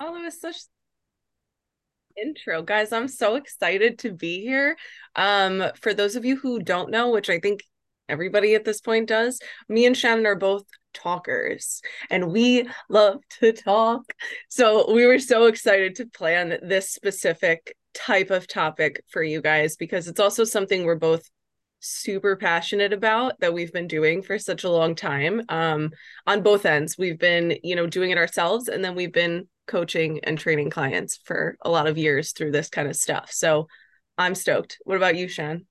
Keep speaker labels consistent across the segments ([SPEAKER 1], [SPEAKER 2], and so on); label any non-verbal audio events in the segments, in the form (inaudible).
[SPEAKER 1] Oh, that was such intro. Guys, I'm so excited to be here. Um, for those of you who don't know, which I think everybody at this point does, me and Shannon are both talkers and we love to talk. So we were so excited to plan this specific type of topic for you guys because it's also something we're both super passionate about that we've been doing for such a long time um on both ends we've been you know doing it ourselves and then we've been coaching and training clients for a lot of years through this kind of stuff. So i'm stoked. What about you shan?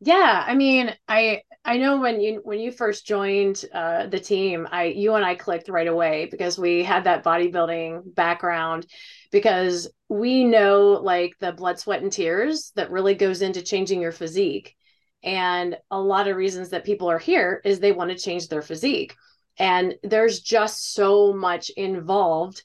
[SPEAKER 2] Yeah i mean i i know when you when you first joined uh the team i you and i clicked right away because we had that bodybuilding background because we know like the blood sweat and tears that really goes into changing your physique. And a lot of reasons that people are here is they want to change their physique. And there's just so much involved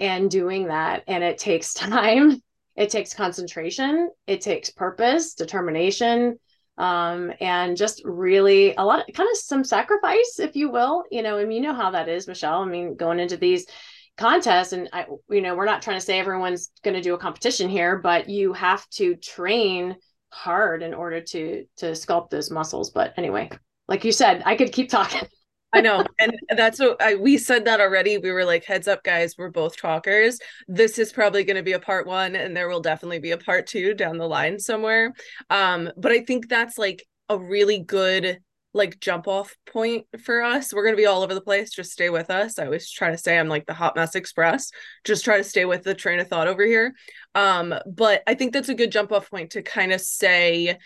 [SPEAKER 2] in doing that. And it takes (laughs) time, it takes concentration, it takes purpose, determination, um, and just really a lot of kind of some sacrifice, if you will. You know, I mean, you know how that is, Michelle. I mean, going into these contests, and I, you know, we're not trying to say everyone's going to do a competition here, but you have to train hard in order to to sculpt those muscles but anyway like you said i could keep talking (laughs)
[SPEAKER 1] I know. And that's what I, we said that already. We were like, heads up, guys, we're both talkers. This is probably going to be a part one, and there will definitely be a part two down the line somewhere. Um, but I think that's like a really good like jump off point for us. We're going to be all over the place. Just stay with us. I always try to say I'm like the hot mess express. Just try to stay with the train of thought over here. Um, but I think that's a good jump off point to kind of say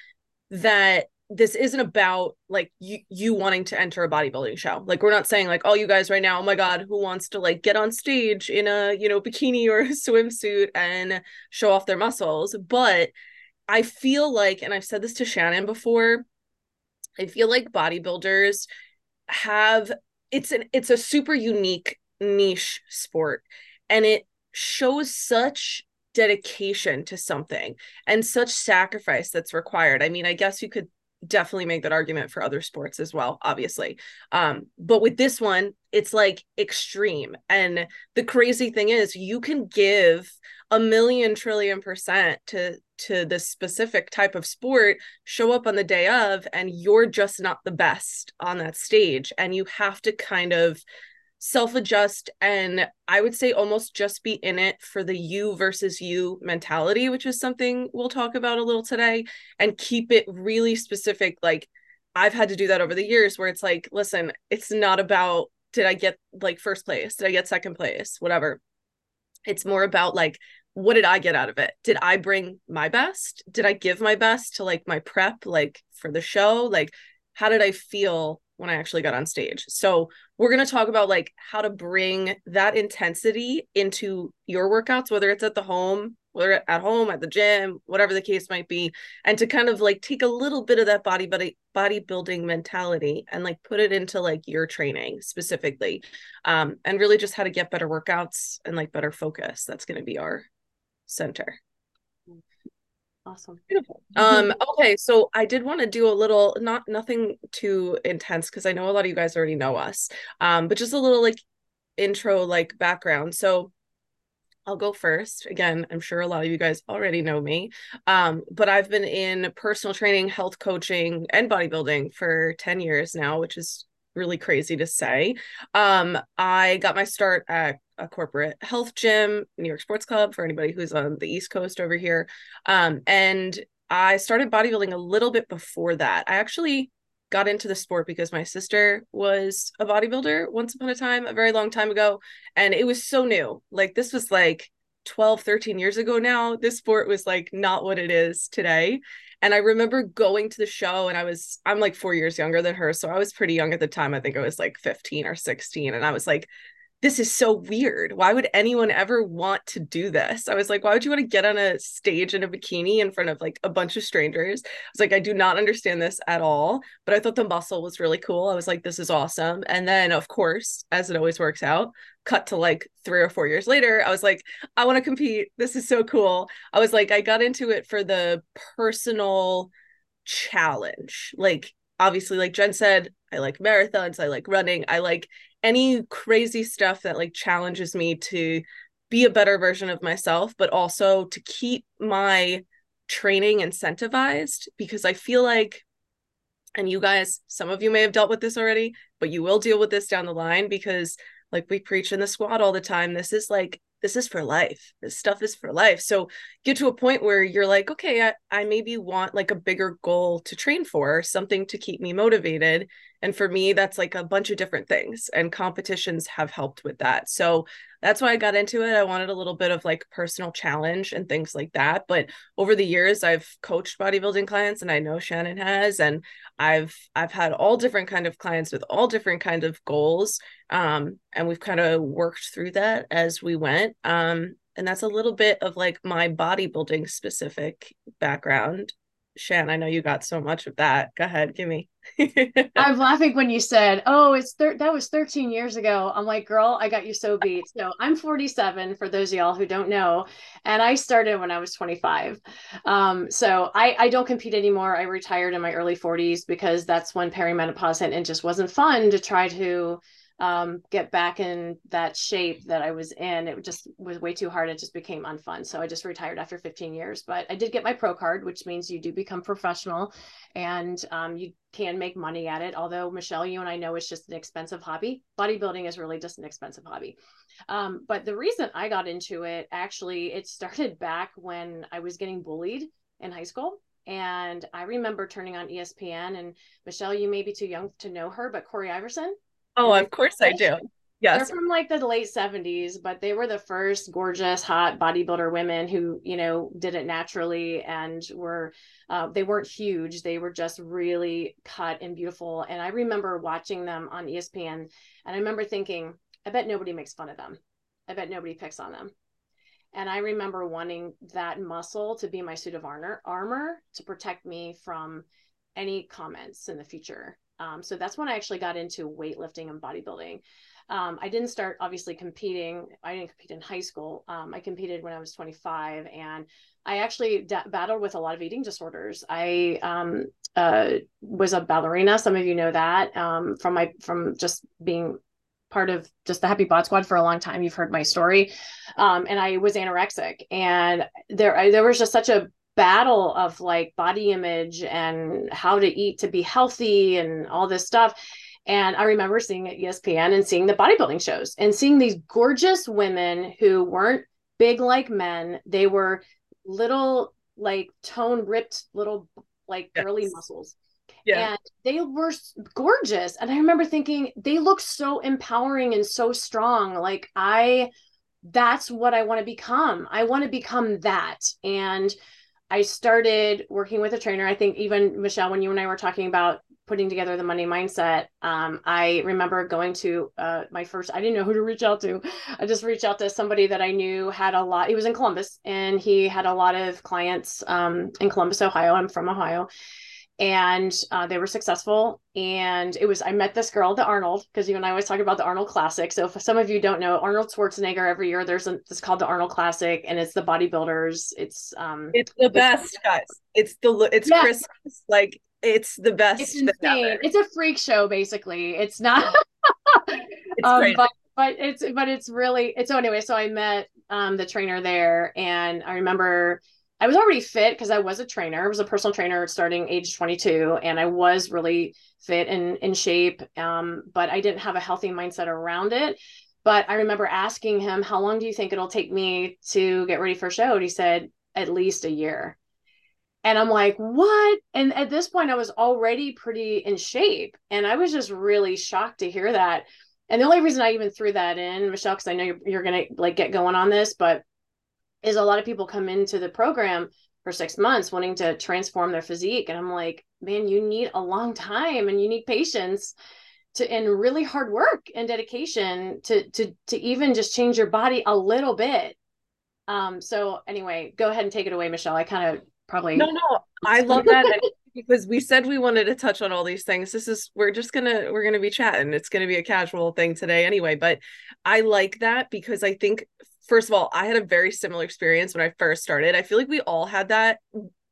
[SPEAKER 1] that this isn't about like you you wanting to enter a bodybuilding show. Like we're not saying like oh you guys right now, oh my god, who wants to like get on stage in a, you know, bikini or (laughs) swimsuit and show off their muscles, but I feel like and I've said this to Shannon before, I feel like bodybuilders have it's an it's a super unique niche sport and it shows such dedication to something and such sacrifice that's required. I mean, I guess you could definitely make that argument for other sports as well obviously. Um but with this one it's like extreme. And the crazy thing is you can give a million trillion percent to to this specific type of sport show up on the day of and you're just not the best on that stage. And you have to kind of self adjust and I would say almost just be in it for the you versus you mentality, which is something we'll talk about a little today, and keep it really specific. Like, I've had to do that over the years where it's like, listen, it's not about did I get like first place? Did I get second place? Whatever. It's more about like, what did I get out of it? Did I bring my best? Did I give my best to like my prep, like for the show? Like, how did I feel when I actually got on stage. So we're going to talk about like how to bring that intensity into your workouts, whether it's at the home, whether at home, at the gym, whatever the case might be, and to kind of like take a little bit of that body body bodybuilding mentality and like put it into like your training specifically, um, and really just how to get better workouts and like better focus. That's going to be our center.
[SPEAKER 2] Awesome.
[SPEAKER 1] Beautiful. Um, okay, so I did want to do a little not nothing too intense because I know a lot of you guys already know us. Um, but just a little like intro, like background. So I'll go first. Again, I'm sure a lot of you guys already know me. Um, but I've been in personal training, health coaching, and bodybuilding for 10 years now, which is really crazy to say. Um, I got my start at a corporate health gym, New York Sports Club, for anybody who's on the East Coast over here. Um, and I started bodybuilding a little bit before that. I actually got into the sport because my sister was a bodybuilder once upon a time, a very long time ago. And it was so new. Like, this was like 12, 13 years ago now. This sport was like not what it is today. And I remember going to the show and I was, I'm like four years younger than her. So I was pretty young at the time. I think I was like 15 or 16. And I was like, this is so weird. Why would anyone ever want to do this? I was like, why would you want to get on a stage in a bikini in front of like a bunch of strangers? I was like, I do not understand this at all. But I thought the muscle was really cool. I was like, this is awesome. And then, of course, as it always works out, cut to like three or four years later, I was like, I want to compete. This is so cool. I was like, I got into it for the personal challenge. Like, obviously, like Jen said, I like marathons, I like running, I like any crazy stuff that like challenges me to be a better version of myself, but also to keep my training incentivized because I feel like and you guys, some of you may have dealt with this already, but you will deal with this down the line because like we preach in the squad all the time, this is like this is for life. This stuff is for life. So get to a point where you're like, okay, I, I maybe want like a bigger goal to train for, something to keep me motivated. And for me, that's like a bunch of different things. And competitions have helped with that. So that's why I got into it. I wanted a little bit of like personal challenge and things like that. But over the years, I've coached bodybuilding clients and I know Shannon has, and I've I've had all different kind of clients with all different kind of goals. Um, and we've kind of worked through that as we went. Um, and that's a little bit of like my bodybuilding specific background Shan, I know you got so much of that. Go ahead, give me. (laughs)
[SPEAKER 2] I'm laughing when you said, "Oh, it's thir- that was 13 years ago." I'm like, "Girl, I got you so beat." So I'm 47 for those of y'all who don't know, and I started when I was 25. Um, so I I don't compete anymore. I retired in my early 40s because that's when perimenopause hit and just wasn't fun to try to um, get back in that shape that I was in. It just was way too hard. It just became unfun. So I just retired after 15 years. But I did get my pro card, which means you do become professional and um, you can make money at it. Although, Michelle, you and I know it's just an expensive hobby. Bodybuilding is really just an expensive hobby. Um, but the reason I got into it actually, it started (laughs) back when I was getting bullied in high school. And I remember turning on ESPN, and Michelle, you may be too young to know her, but Cory Everson
[SPEAKER 1] Oh, of course I do. Yes.
[SPEAKER 2] They're from like the late 70s, but they were the first gorgeous, hot bodybuilder women who, you know, did it naturally and were, uh, they weren't huge. They were just really cut and beautiful. And I remember watching them on ESPN and I remember thinking, I bet nobody makes fun of them. I bet nobody picks on them. And I remember wanting that muscle to be my suit of armor, armor to protect me from any comments in the future. Um, so that's when I actually got into weightlifting and bodybuilding. Um, I didn't start obviously competing. I didn't compete in high school. Um, I competed when I was 25, and I actually d- battled with a lot of eating disorders. I um, uh, was a ballerina. Some of you know that um, from my from just being part of just the Happy Bod Squad for a long time. You've heard my story, um, and I was anorexic, and there I, there was just such a battle of like body image and how to eat to be healthy and all this stuff. And I remember seeing at ESPN and seeing the bodybuilding shows and seeing these gorgeous women who weren't big like men. They were little, like tone ripped, little, like yes. girly muscles. Yeah. And they were gorgeous. And I remember thinking, they look so empowering and so strong. Like, I, that's what I want to become. I want to become that. And I started working with a trainer. I think even Michelle, when you and I were talking about putting together the money mindset, um, I remember going to uh, my first, I didn't know who to reach out to. (laughs) I just reached out to somebody that I knew had a lot, he was in Columbus and he had a lot of clients um, in Columbus, Ohio. I'm from Ohio and uh, they were successful. And it was I met this girl, the Arnold, because you and I always talk about the Arnold Classic. So if some of you don't know, Arnold Schwarzenegger every year there's a it's called the Arnold Classic, and it's the bodybuilders. It's um,
[SPEAKER 1] it's the best, guys. It's the it's yeah. Christmas like it's the best.
[SPEAKER 2] It's insane. It's a freak show, basically. It's not. (laughs) it's um, but but it's but it's really it's so anyway. So I met um the trainer there, and I remember I was already fit because I was a trainer. I was a personal trainer starting age 22, and I was really fit and in shape. Um, but I didn't have a healthy mindset around it. But I remember asking him, "How long do you think it'll take me to get ready for a show?" And he said, "At least a year." And I'm like, "What?" And at this point, I was already pretty in shape, and I was just really shocked to hear that. And the only reason I even threw that in, Michelle, because I know you're, you're gonna like get going on this, but is a lot of people come into the program for six months wanting to transform their physique. And i'm like man you need a long time and you need patience to and really hard work and dedication to to to even just change your body a little bit. Um so anyway go ahead and take it away michelle. I kind of probably
[SPEAKER 1] no no i love that. (laughs) Because we said we wanted to touch on all these things. This is we're just gonna we're gonna be chatting. It's gonna be a casual thing today anyway but i like that because i think first of all, I had a very similar experience when I first started. I feel like we all had that.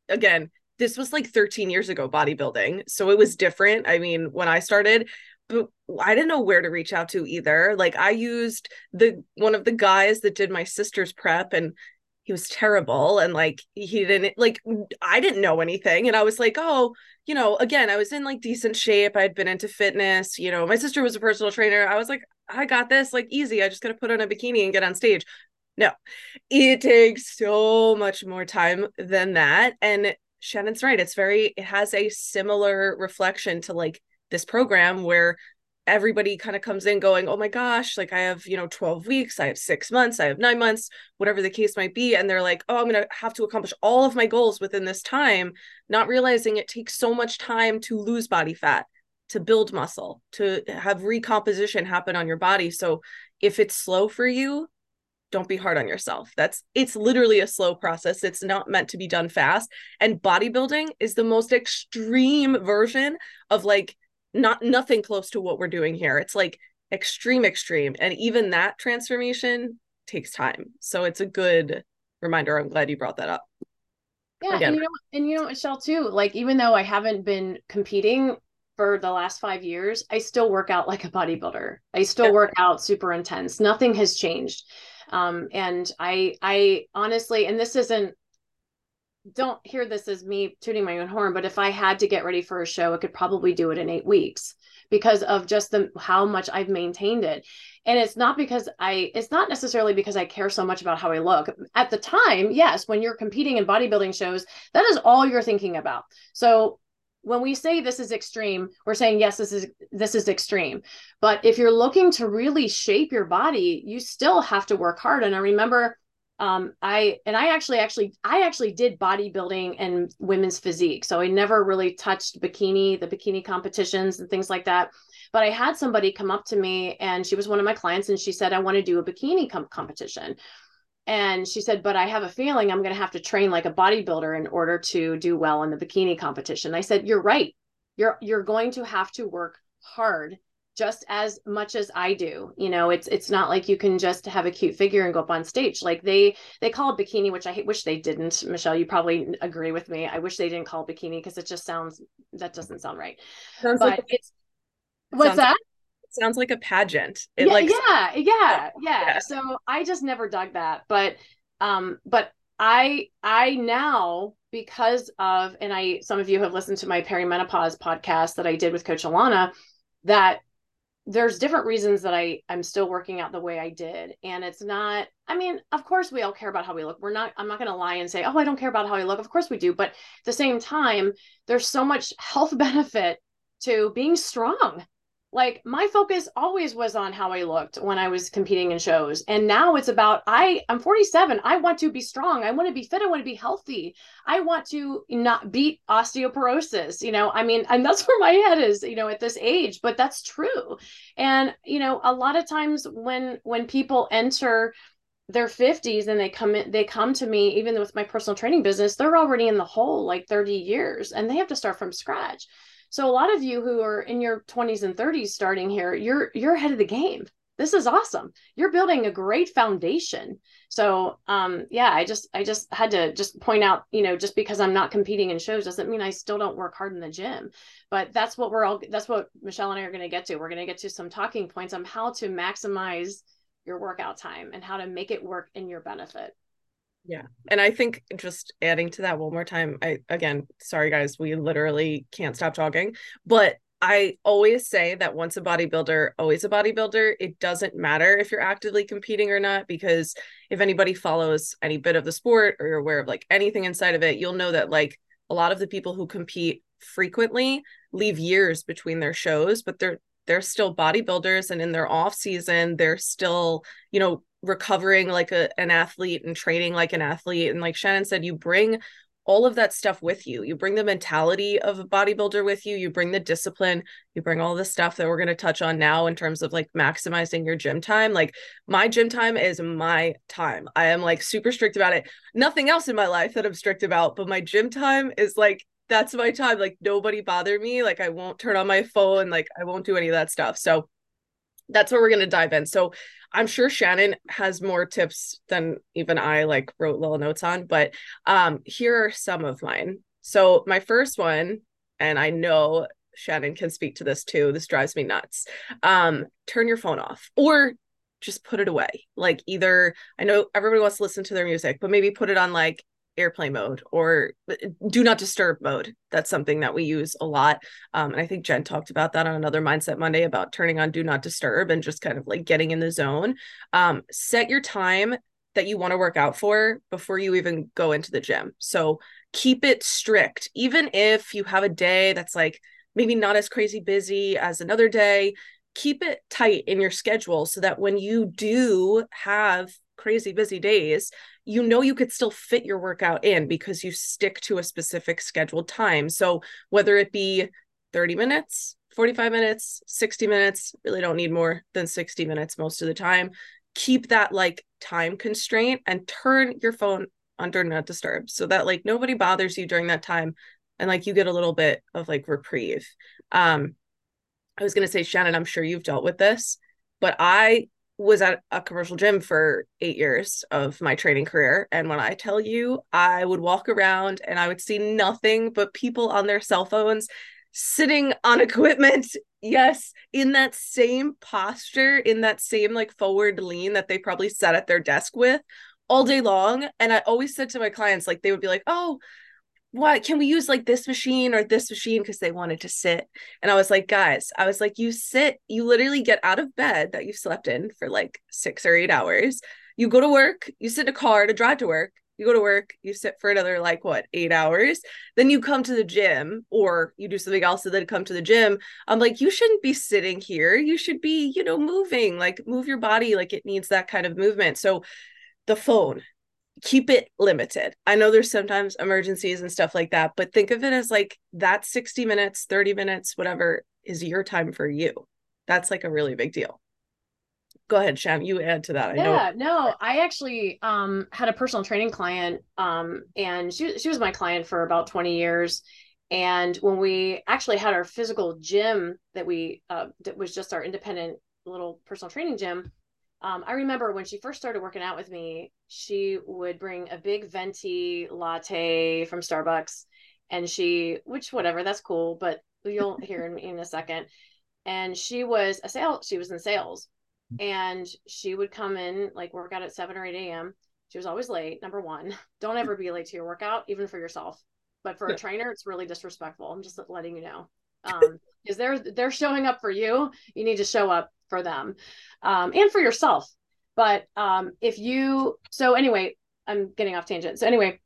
[SPEAKER 1] Again, this was like 13 years ago, bodybuilding. So it was different. I mean, when I started, but I didn't know where to reach out to either. Like I used the one of the guys that did my sister's prep and he was terrible and like he didn't like I didn't know anything and I was like, "Oh, you know, again, I was in like decent shape. I had been into fitness, you know, my sister was a personal trainer. I was like, I got this like easy. I just got to put on a bikini and get on stage." No. It takes so much more time than that and Shannon's right. It's very it has a similar reflection to like this program where everybody kind of comes in going, oh my gosh, like I have, you know, 12 weeks, I have six months, I have nine months, whatever the case might be. And they're like, oh, I'm going to have to accomplish all of my goals within this time, not realizing it takes so much time to lose body fat, to build muscle, to have recomposition happen on your body. So if it's slow for you, don't be hard on yourself. That's it's literally a slow process. It's not meant to be done fast. And bodybuilding is the most extreme version of like not nothing close to what we're doing here. It's like extreme, extreme. And even that transformation takes time. So it's a good reminder. I'm glad you brought that up.
[SPEAKER 2] Yeah. Again. And you know, and you know, Michelle, too, like even though I haven't been competing for the last five years, I still work out like a bodybuilder. I still work out super intense. Nothing has changed. Um, and I I honestly, and this isn't don't hear this as me tooting my own horn, but if I had to get ready for a show, I could probably do it in eight weeks because of just the how much I've maintained it. And it's not because I it's not necessarily because I care so much about how I look. At the time, yes, when you're competing in bodybuilding shows, that is all you're thinking about. So when we say this is extreme, we're saying yes, this is this is extreme. But if you're looking to really shape your body, you still have to work hard. And I remember um, I and I actually actually I actually did bodybuilding and women's physique. So I never really touched bikini, the bikini competitions and things like that. But I had somebody come up to me and she was one of my clients and she said, I want to do a bikini com- competition. And she said, but I have a feeling I'm going to have to train like a bodybuilder in order to do well in the bikini competition. I said, you're right. You're you're going to have to work hard just as much as I do. You know, it's it's not like you can just have a cute figure and go up on stage. Like they they call it bikini, which I wish they didn't. Michelle, you probably agree with me. I wish they didn't call it bikini because it just sounds that doesn't sound right. Sounds but like it's what's that?
[SPEAKER 1] Sounds like a pageant.
[SPEAKER 2] It yeah, like yeah, yeah, yeah, yeah. So I just never dug that, but um, but I I now because of and I some of you have listened to my perimenopause podcast that I did with Coach Alana that there's different reasons that I I'm still working out the way I did. And it's not I mean of course we all care about how we look. We're not I'm not going to lie and say oh I don't care about how I look. Of course we do. But at the same time there's so much health (laughs) benefit to being strong like my focus always was on how I looked when I was competing in shows. And now it's about I I'm 47. I want to be strong. I want to be fit. I want to be healthy. I want to not beat osteoporosis, you know. I mean, (laughs) and that's where my head is, you know, at this age, but that's true. And you know, a lot of times when when people enter their 50s and they come in they come to me even with my personal training business, they're already in the hole like 30 years and they have to start from scratch. So a lot of you who are in your 20s and 30s starting here, you're you're ahead of the game. This is awesome. You're building a great foundation. So um yeah, I just I just had to just point out, you know, just because I'm not competing in shows doesn't mean I still don't work hard in the gym. But that's what we're all that's what Michelle and I are going to get to. We're going to get to some talking points on how to maximize your workout time and how to make it work in your benefit.
[SPEAKER 1] Yeah. And I think just adding to that one more time, I again, sorry guys, we literally can't stop talking, but I always say that once a bodybuilder, always a bodybuilder. It doesn't matter if you're actively competing or not, because if anybody follows any bit of the sport or you're aware of like anything inside of it, you'll know that like a lot of the people who compete frequently leave years between their shows, but they're they're still bodybuilders and in their off season, they're still, you know, recovering like a, an athlete and training like an athlete. And like shannon said you bring all of that stuff with you. You bring the mentality of a bodybuilder with you. You bring the discipline. You bring all the stuff that we're going to touch on now in terms of like maximizing your gym time. Like my gym time is my time. I am like super strict about it. Nothing else in my life that i'm strict about but my gym time is like that's my time like nobody bother me like i won't turn on my phone like i won't do any of that stuff so that's where we're to dive in so I'm sure Shannon has more tips than even I like wrote little notes on, but um here are some of mine. So my first one, and I know Shannon can speak to this too. This drives me nuts. Um, turn your phone off or just put it away. Like either I know everybody wants to listen to their music, but maybe put it on like airplane mode or do not disturb mode. That's something that we use a lot. Um, and I think Jen talked about that on another Mindset Monday about turning on do not disturb and just kind of like getting in the zone. Um, set your time that you want to work out for before you even go into the gym. So keep it strict. Even if you have a day that's like maybe not as crazy busy as another day, keep it tight in your schedule so that when you do have crazy busy days, you know you could still fit your workout in because you stick to a specific scheduled time. So whether it be 30 minutes, 45 minutes, 60 minutes, really don't need more than 60 minutes most of the time. Keep that like time constraint and turn your phone under not disturb so that like nobody bothers you during that time and like you get a little bit of like reprieve. Um I was going to say Shannon, I'm sure you've dealt with this, but I was at a commercial gym for 8 years of my training career. And when I tell you I would walk around and I would see nothing but people on their cell phones sitting on equipment. (laughs) Yes in that same posture in that same like forward lean that they probably sat at their desk with all day long. And i always said to my clients like they would be like oh what can we use like this machine or this machine because they wanted to sit and i was like guys i was like you sit you literally get out of bed that you slept in for like six or eight hours you go to work you sit in a car to drive to work you go to work, you sit for another like what, eight hours, then you come to the gym or you do something else and then come to the gym. I'm like, you shouldn't be sitting here. You should be, you know, moving, like move your body like it needs that kind of movement. So the phone, keep it limited. I know there's sometimes emergencies and stuff like that, but think of it as like that 60 minutes, 30 minutes, whatever is your time for you. That's like a really big deal go ahead Shan you add to that
[SPEAKER 2] I yeah no i actually um had a personal training client um and she, she was my client for about 20 years and when we actually had our physical gym that we uh that was just our independent little personal training gym um, I remember when she first started working out with me, she would bring a big venti latte from Starbucks, and she, which whatever, that's cool, but you'll (laughs) hear in, in a second. And she was a sales, she was in sales, and she would come in like work out at 7 or 8 a.m she was always late number one. (laughs) Don't ever be late to your workout even for yourself. But for a trainer it's really disrespectful. I'm just letting you know um because they're they're showing up for you you need to show up for them um and for yourself but um if you so anyway i'm getting off tangent so anyway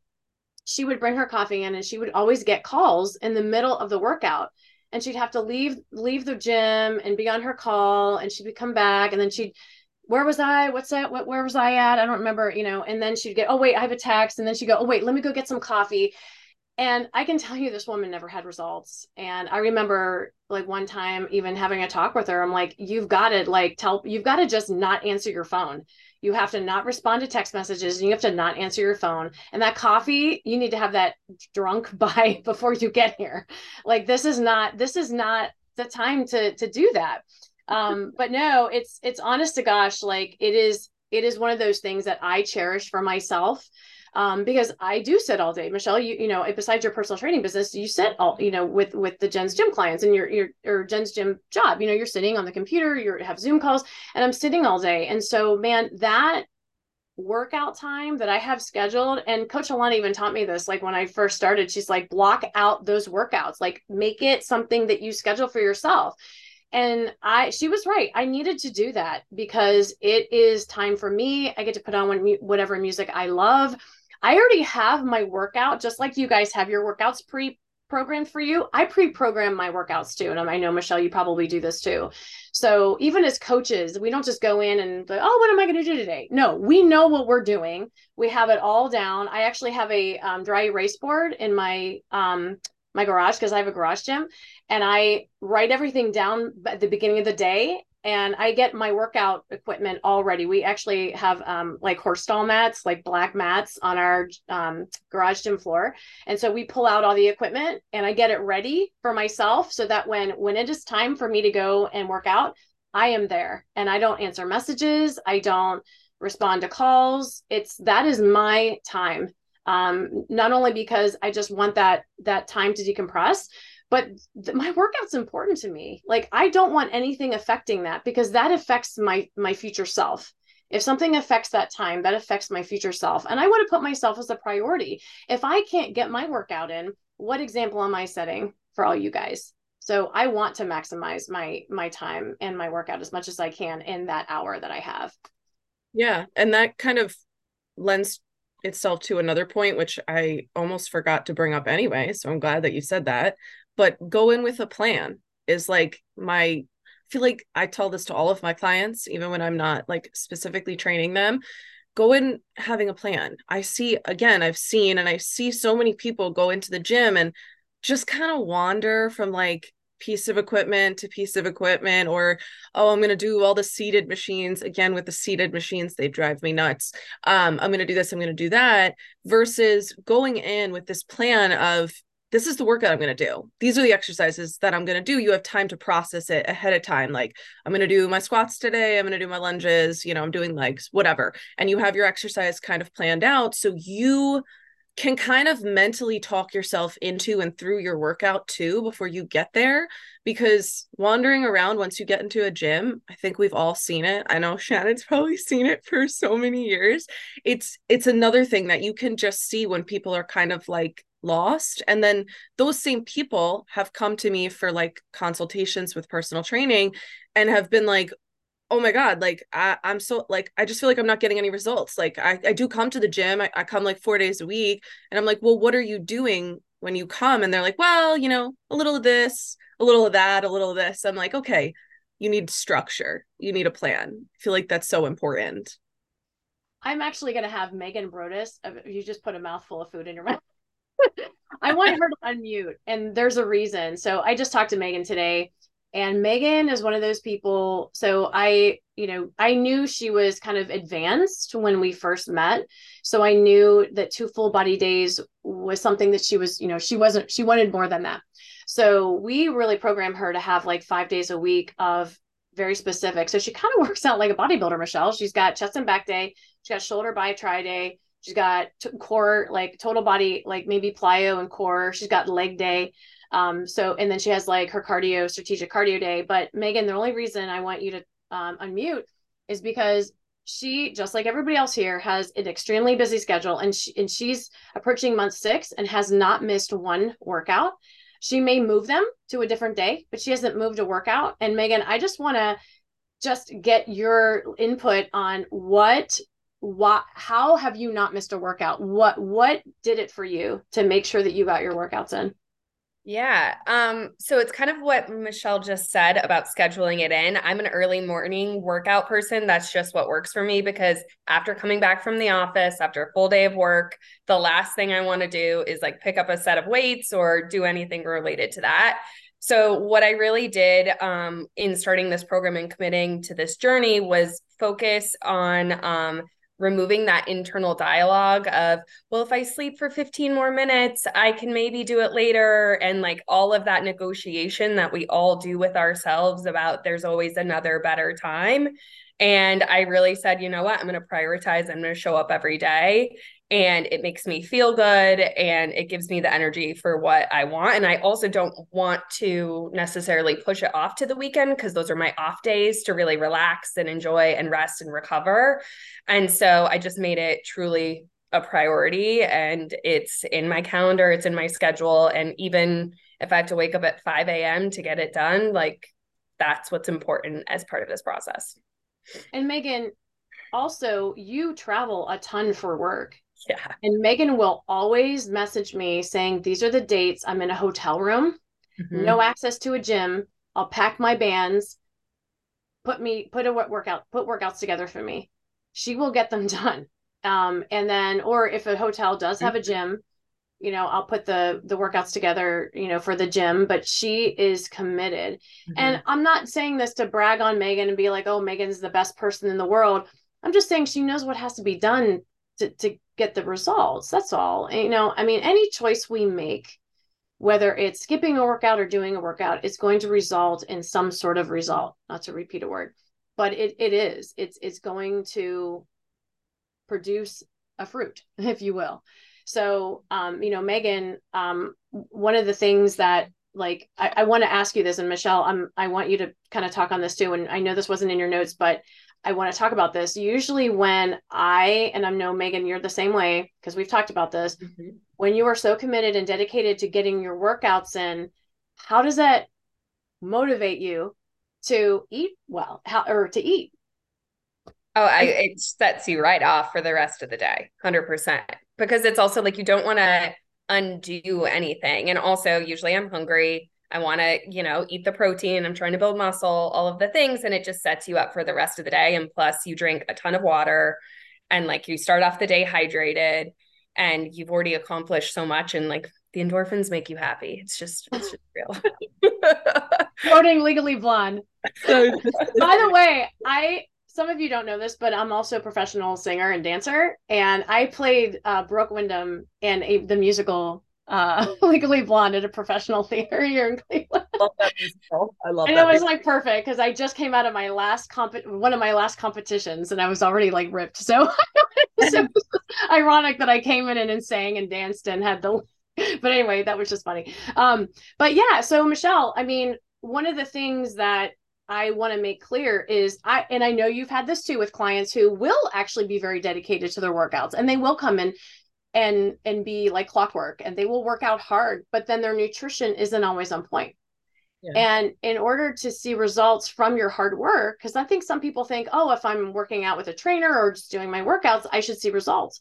[SPEAKER 2] she would bring her coffee in and she would always get calls in the middle of the workout and she'd have to leave leave the gym and be on her call and she'd come back and then she'd where was I? What's that? What, where was I at? I don't remember, you know, and then she'd get, oh, wait, I have a text. And then she'd go, oh, wait, let me go get some coffee. And I can tell you this woman never had results. And I remember like one time even having a talk with her. I'm like, you've got to like tell, you've got to just not answer your phone. You have to not respond to text messages and you have to not answer your phone. And that coffee, you need to have that drunk (laughs) by before you get here. Like this is not, this is not the time to to do that. Um, (laughs) but no, it's it's honest to gosh, like it is it is one of those things that I cherish for myself um, because I do sit all day. Michelle, you you know, besides your personal training business, you sit all you know with with the Jen's Gym clients and your your or Jen's Gym job. You know, you're sitting on the computer, you have Zoom calls, and I'm sitting all day. And so, man, that workout time that I have scheduled, and Coach Alana even taught me this. Like when I first started, she's like, block out those workouts, like make it something that you schedule for yourself and i she was right i needed to do that because it is time for me i get to put on whatever music i love I already have my workout, just like you guys have your workouts pre programmed for you. I pre program my workouts too. And I know, Michelle, you probably do this too. So even as coaches, we don't just go in and like, oh, what am I going to do today? No, we know what we're doing. We have it all down. I actually have a um, dry erase board in my um, my garage because I have a garage gym and I write everything down at the beginning of the day and I get my workout equipment already. We actually have um, like horse stall mats, like black mats on our um, garage gym floor. And so we pull out all the equipment and I get it ready for myself so that when when it is time for me to go and work out, I am there and I don't answer messages. I don't respond to calls. It's that is my time. Um, not only because I just want that that time to decompress, but th- my workout's important to me. Like i don't want anything affecting that because that affects my my future self. If something affects that time that affects my future self and i want to put myself as a priority. If i can't get my workout in what example am i setting for all you guys? So i want to maximize my my time and my workout as much as i can in that hour that i have.
[SPEAKER 1] Yeah and that kind of lends itself to another point which i almost forgot to bring up anyway so i'm glad that you said that but go in with a plan is like my I feel like I tell this to all of my clients, even when I'm not like specifically training them. Go in having a plan. I see again, I've seen and I see so many people go into the gym and just kind of wander from like piece of equipment to piece of equipment or oh i'm going to do all the seated machines again with the seated machines they drive me nuts um i'm going to do this i'm going to do that versus going in with this plan of this is the workout I'm going to do. These are the exercises that I'm going to do. You have time to process it ahead of time. Like, I'm going to do my squats today. I'm going to do my lunges. You know, I'm doing legs, whatever. And you have your exercise kind of planned out. So you can kind of mentally talk yourself into and through your workout too before you get there because wandering around once you get into a gym i think we've all seen it i know (laughs) shannon's probably seen it for so many years it's it's another thing that you can just see when people are kind of like lost. And then those same people have come to me for like consultations with personal training and have been like oh my god like I, i'm so like i just feel like i'm not getting any results. Like i, I do come to the gym. I, I come like four days a week. And i'm like well what are you doing when you come? And they're like well you know a little of this a little of that a little of this. I'm like okay you need structure. You need a plan. I feel like that's so important.
[SPEAKER 2] I'm actually going to have megan brodus you just put a mouthful of food in your mouth I want her to unmute, and there's a reason. So I just talked to Megan today, and Megan is one of those people. So I, you know, I knew she was kind of advanced when we first met. So I knew that two full body days was something that she was, you know, she wasn't, she wanted more than that. So we really programmed her to have like five days a week of very specific. So she kind of works out like a bodybuilder, Michelle. She's got chest and back day, she's got shoulder by tri day, She's got t- core, like total body, like maybe plyo and core. She's got leg day. Um, so, and then she has like her cardio, strategic cardio day. But Megan, the only reason I want you to um, unmute is because she, just like everybody else here, has an extremely busy schedule and, she, and she's approaching month six and has not missed one workout. She may move them to a different day, but she hasn't moved a workout. And Megan, I just want to just get your input on what what how have you not missed a workout what what did it for you to make sure that you got your workouts in
[SPEAKER 3] yeah. Um, so it's kind of what Michelle just said about scheduling it in. I'm an early morning workout person. That's just what works for me because after coming back from the office, after a full day of work, the last thing I want to do is like pick up a set of weights or do anything related to that. So what I really did um, in starting this program and committing to this journey was focus on um, removing that internal dialogue of well if i sleep for 15 more minutes i can maybe do it later. And like all of that negotiation that we all do with ourselves about there's always another better time. And i really said you know what? I'm going to prioritize. I'm going to show up every day and it makes me feel good and it gives me the energy for what I want. And I also don't want to necessarily push it off to the weekend because those are my off days to really relax and enjoy and rest and recover. And so I just made it truly a priority and it's in my calendar, it's in my schedule. And even if I have to wake up at 5 a.m. to get it done, like that's what's important as part of this process.
[SPEAKER 2] And Megan, also you travel a ton for work
[SPEAKER 3] yeah.
[SPEAKER 2] And Megan will always message me saying, These are the dates. I'm in a hotel room, mm-hmm. no access to a gym. I'll pack my bands, put me, put a workout, put workouts together for me. She will get them (laughs) done. Um, and then, or if a hotel does have a mm-hmm. gym, you know, I'll put the the workouts together, you know, for the gym, but she is committed. Mm-hmm. And I'm not saying this to brag on Megan and be like, oh, Megan's the best person in the world. I'm just saying she knows what has to be done to, to get the results. That's all. And, you know, I mean, any choice we make, whether it's skipping a workout or doing a workout, it's going to result in some sort of result. Not to repeat a word, but it it is. It's it's going to produce a fruit, (laughs) if you will. So, um, you know, Megan, um, one of the things that like I, I want to ask you this, and Michelle, I'm I want you to kind of talk on this too. And I know this wasn't in your notes, but I want to talk about this. Usually, when I and I know Megan, you're the same way because we've talked about this. Mm-hmm. When you are so committed and dedicated to getting your workouts in, how does that motivate you to eat well, how or to eat?
[SPEAKER 3] Oh, I, it sets you right off for the rest of the day, hundred percent. Because it's also like you don't want to undo anything. And also, usually I'm hungry. I want to, you know, eat the protein. I'm trying to build muscle, all of the things. And it just sets you up for the rest of the day. And plus, you drink a ton of water and like you start off the day hydrated and you've already accomplished so much. And like the endorphins make you happy. It's just, it's just real. (laughs)
[SPEAKER 2] Quoting Legally Blonde. (laughs) By the way, I some of you don't know this, but I'm also a professional singer and dancer, and I played uh, Brooke Wyndham in a, the musical uh, (laughs) Legally Blonde at a professional theater here in Cleveland. I love that musical. I love. And it was like perfect because I just came out of my last comp, one of my last competitions, and I was already like ripped. So, (laughs) so (laughs) ironic that I came in and sang and danced and had the. But anyway, that was just funny. Um, but yeah, so Michelle, I mean, one of the things that I want to make clear is I and I know you've had this too with clients who will actually be very dedicated to their workouts and they will come in and and be like clockwork and they will work out hard but then their nutrition isn't always on point. Yeah. And in order to see results from your hard work because I think some people think oh if I'm working out with a trainer or just doing my workouts I should see results.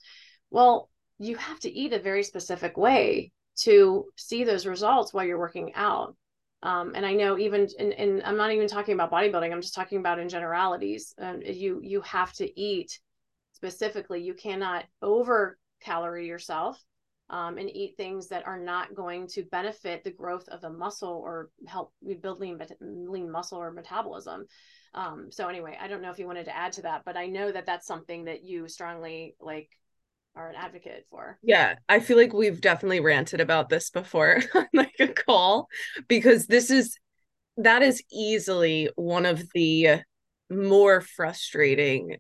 [SPEAKER 2] Well, you have to eat a very specific way to see those results while you're working out. Um, and I know even in, in, I'm not even talking about bodybuilding. I'm just talking about in generalities. Um, you you have to eat specifically. You cannot over calorie yourself um, and eat things that are not going to benefit the growth of the muscle or help build lean lean muscle or metabolism. Um, so anyway, I don't know if you wanted to add to that, but I know that that's something that you strongly like are an advocate for.
[SPEAKER 1] Yeah, I feel like we've definitely ranted about this before (laughs) like a call because this is that is easily one of the more frustrating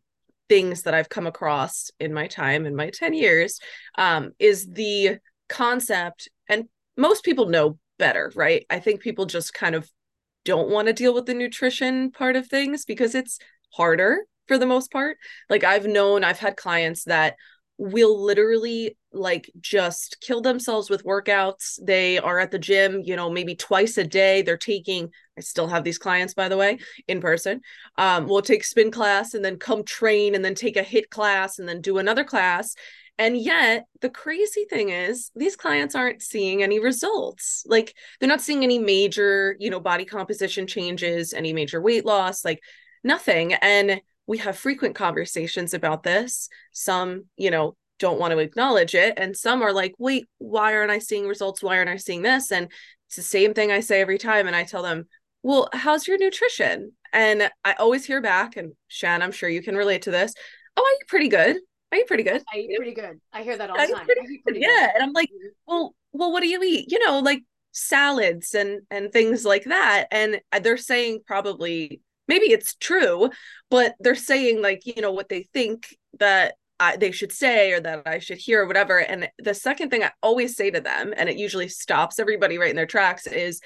[SPEAKER 1] things that I've come across in my time in my 10 years um, is the concept and most people know better, right? I think people just kind of don't want to deal with the nutrition part of things because it's harder for the most part. Like I've known I've had clients that will literally like just kill themselves with workouts. They are at the gym, you know, maybe twice a day. They're taking, I still have these clients, by the way, in person. Um, we'll take spin class and then come train and then take a HIIT class and then do another class. And yet, the crazy thing is, these clients aren't seeing any results. Like, they're not seeing any major, you know, body composition changes, any major weight loss, like nothing. And we have frequent conversations about this. Some, you know, don't want to acknowledge it. And some are like, wait, why aren't I seeing results? Why aren't I seeing this? And it's the same thing I say every time. And I tell them, well, how's your nutrition? And I always hear back, and Shan, I'm sure you can relate to this. Oh, I eat pretty good. I eat pretty good.
[SPEAKER 2] I eat pretty good. I hear that all the time. Pretty,
[SPEAKER 1] pretty yeah. Good. And I'm like, mm-hmm. well, well, what do you eat? You know, like salads and and things like that. And they're saying probably maybe it's true, but they're saying like, you know, what they think that I, they should say or that I should hear or whatever. And the second thing I always say to them, and it usually stops everybody right in their tracks, is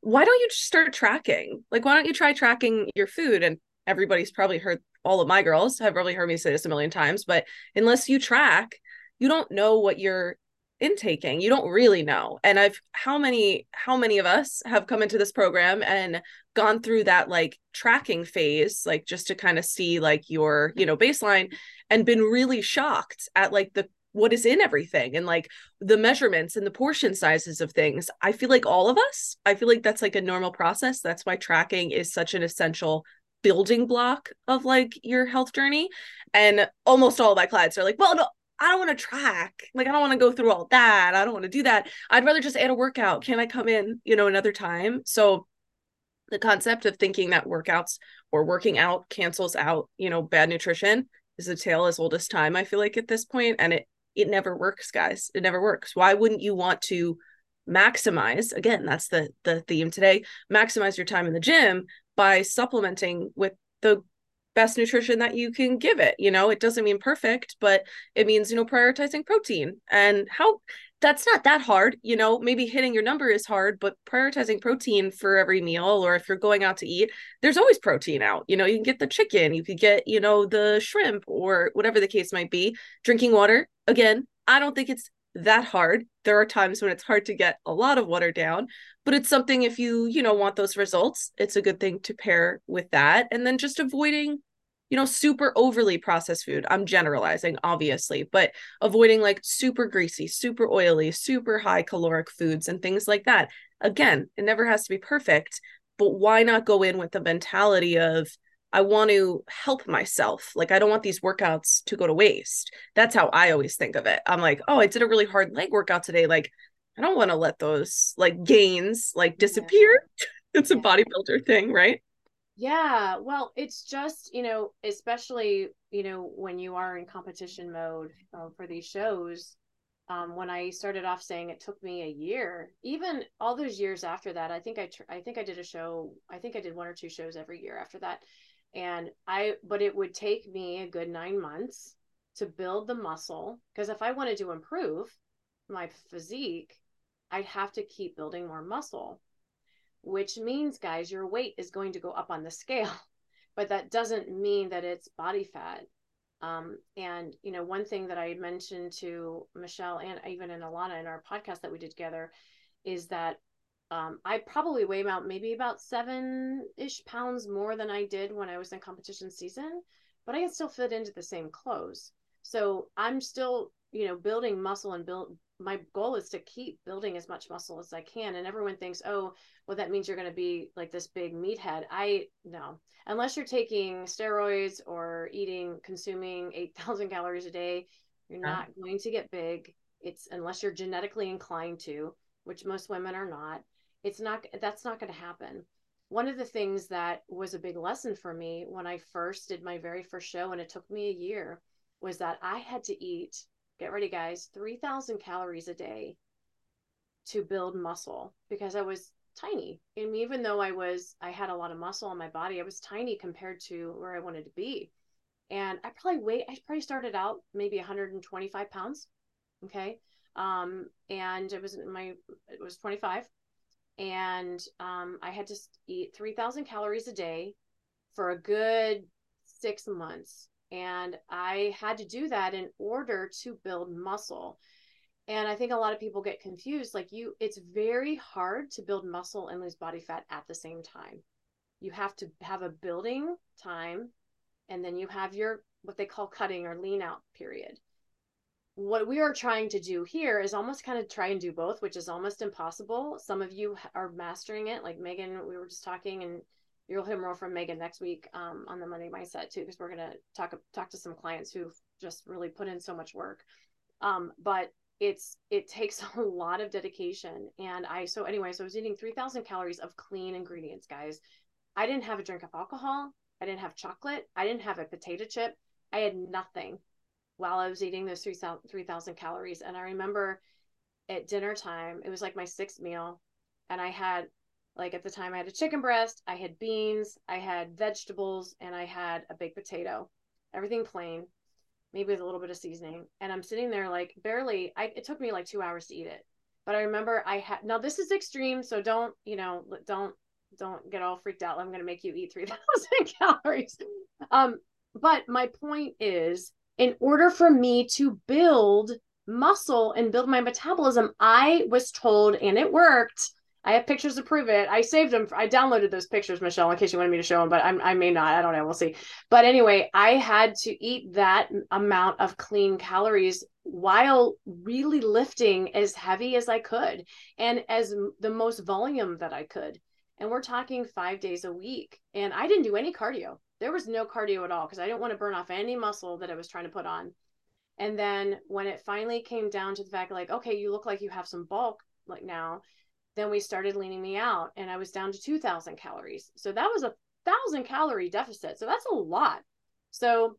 [SPEAKER 1] why don't you just start tracking? Like, why don't you try tracking your food? And everybody's probably heard all of my girls have probably heard me say this a million times, but unless you track, you don't know what you're intaking you don't really know. And i've how many how many of us have come into this program and gone through that like tracking phase like just to kind of see like your you know baseline and been really shocked at like the what is in everything and like the measurements and the portion sizes of things. I feel like all of us i feel like that's like a normal process. That's why tracking is such an essential building block of like your health journey. And almost all of my clients are like well no I don't want to track. Like, I don't want to go through all that. I don't want to do that. I'd rather just add a workout. Can I come in, you know, another time? So, the concept of thinking that workouts or working out cancels out, you know, bad nutrition is a tale as old as time, I feel like at this point, And it, it never works, guys. It never works. Why wouldn't you want to maximize again that's the the theme today maximize your time in the gym by supplementing with the best nutrition that you can give it. You know, it doesn't mean perfect, but it means, you know, prioritizing protein and how that's not that hard. You know, maybe hitting your number is hard, but prioritizing protein for every meal, or if you're going out to eat, there's always protein out. You know, you can get the chicken, you could get, you know, the shrimp or whatever the case might be. Drinking water, again, I don't think it's that hard. There are times when it's hard to get a lot of water down, but it's something if you, you know, want those results, it's a good thing to pair with that. And then just avoiding, you know, super overly processed food. I'm generalizing, obviously, but avoiding like super greasy, super oily, super high caloric foods and things like that. Again, it never has to be perfect, but why not go in with the mentality of, I want to help myself. Like, I don't want these workouts to go to waste. That's how I always think of it. I'm like, oh, I did a really hard leg workout today. Like, I don't want to let those like gains like disappear. Yeah. (laughs) it's a bodybuilder thing, right?
[SPEAKER 2] Yeah. Well, it's just, you know, especially, you know, when you are in competition mode uh, for these shows. Um, when I started off saying it took me a year, even all those years after that, I think I, tr- I think I did a show. I think I did one or two shows every year after that and i but it would take me a good nine months to build the muscle because if i wanted to improve my physique i'd have to keep building more muscle which means guys your weight is going to go up on the scale (laughs) but that doesn't mean that it's body fat. Um, and you know one thing that i mentioned to michelle and even in alana in our podcast that we did together is that um, I probably weigh about maybe about seven ish pounds more than I did when I was in competition season, but I can still fit into the same clothes. So I'm still, you know, building muscle and build. My goal is to keep building as much muscle as I can. And everyone thinks, oh, well, that means you're going to be like this big meathead. I no, unless you're taking steroids or eating, consuming 8,000 calories a day, you're not going to get big. It's unless you're genetically inclined to, which most women are not it's not that's not going to happen. One of the things that was a big lesson for me when i first did my very first show and it took me a year was that i had to eat get ready guys 3000 calories a day to build muscle because i was tiny. And even though i was i had a lot of muscle on my body i was tiny compared to where i wanted to be. And i probably weighed i probably started out maybe 125 pounds okay? Um and it was my it was 25 and um, I had to eat 3,000 calories a day for a good six months. And I had to do that in order to build muscle. And I think a lot of people get confused. Like you, it's very hard to build muscle and lose body fat at the same time. You have to have a building time, and then you have your what they call cutting or lean out period what we are trying to do here is almost kind of try and do both, which is almost impossible. Some of you are mastering it, like Megan. We were just talking, and you'll hear more from Megan next week um, on the Monday Mindset too, because we're gonna talk talk to some clients who've just really put in so much work. Um, but it's it takes (laughs) a lot of dedication, and I so anyway, so I was eating three thousand calories of clean ingredients, guys. I didn't have a drink of alcohol. I didn't have chocolate. I didn't have a potato chip. I had nothing while I was eating those 3,000 calories. And I remember at dinner time, it was like my sixth meal. And I had, like, at the time, I had a chicken breast, I had beans, I had vegetables, and I had a baked potato, everything plain, maybe with a little bit of seasoning. And I'm sitting there, like, barely, I, it took me like two hours to eat it. But I remember I had, now this is extreme. So don't, you know, don't, don't get all freaked out. I'm going to make you eat 3,000 (laughs) calories. Um, but my point is, in order for me to build muscle and build my metabolism, I was told, and it worked. I have pictures to prove it. I saved them. I downloaded those pictures, Michelle, in case you wanted me to show them, but I'm, I may not. I don't know. We'll see. But anyway, I had to eat that amount of clean calories while really lifting as heavy as I could and as the most volume that I could. And we're talking five days a week. And I didn't do any cardio there was no cardio at all because I didn't want to burn off any muscle that I was trying to put on. And then when it finally came down to the fact like, okay, you look like you have some bulk like now, then we started leaning me out and I was down to 2000 calories. So that was a thousand calorie deficit. So that's a lot. So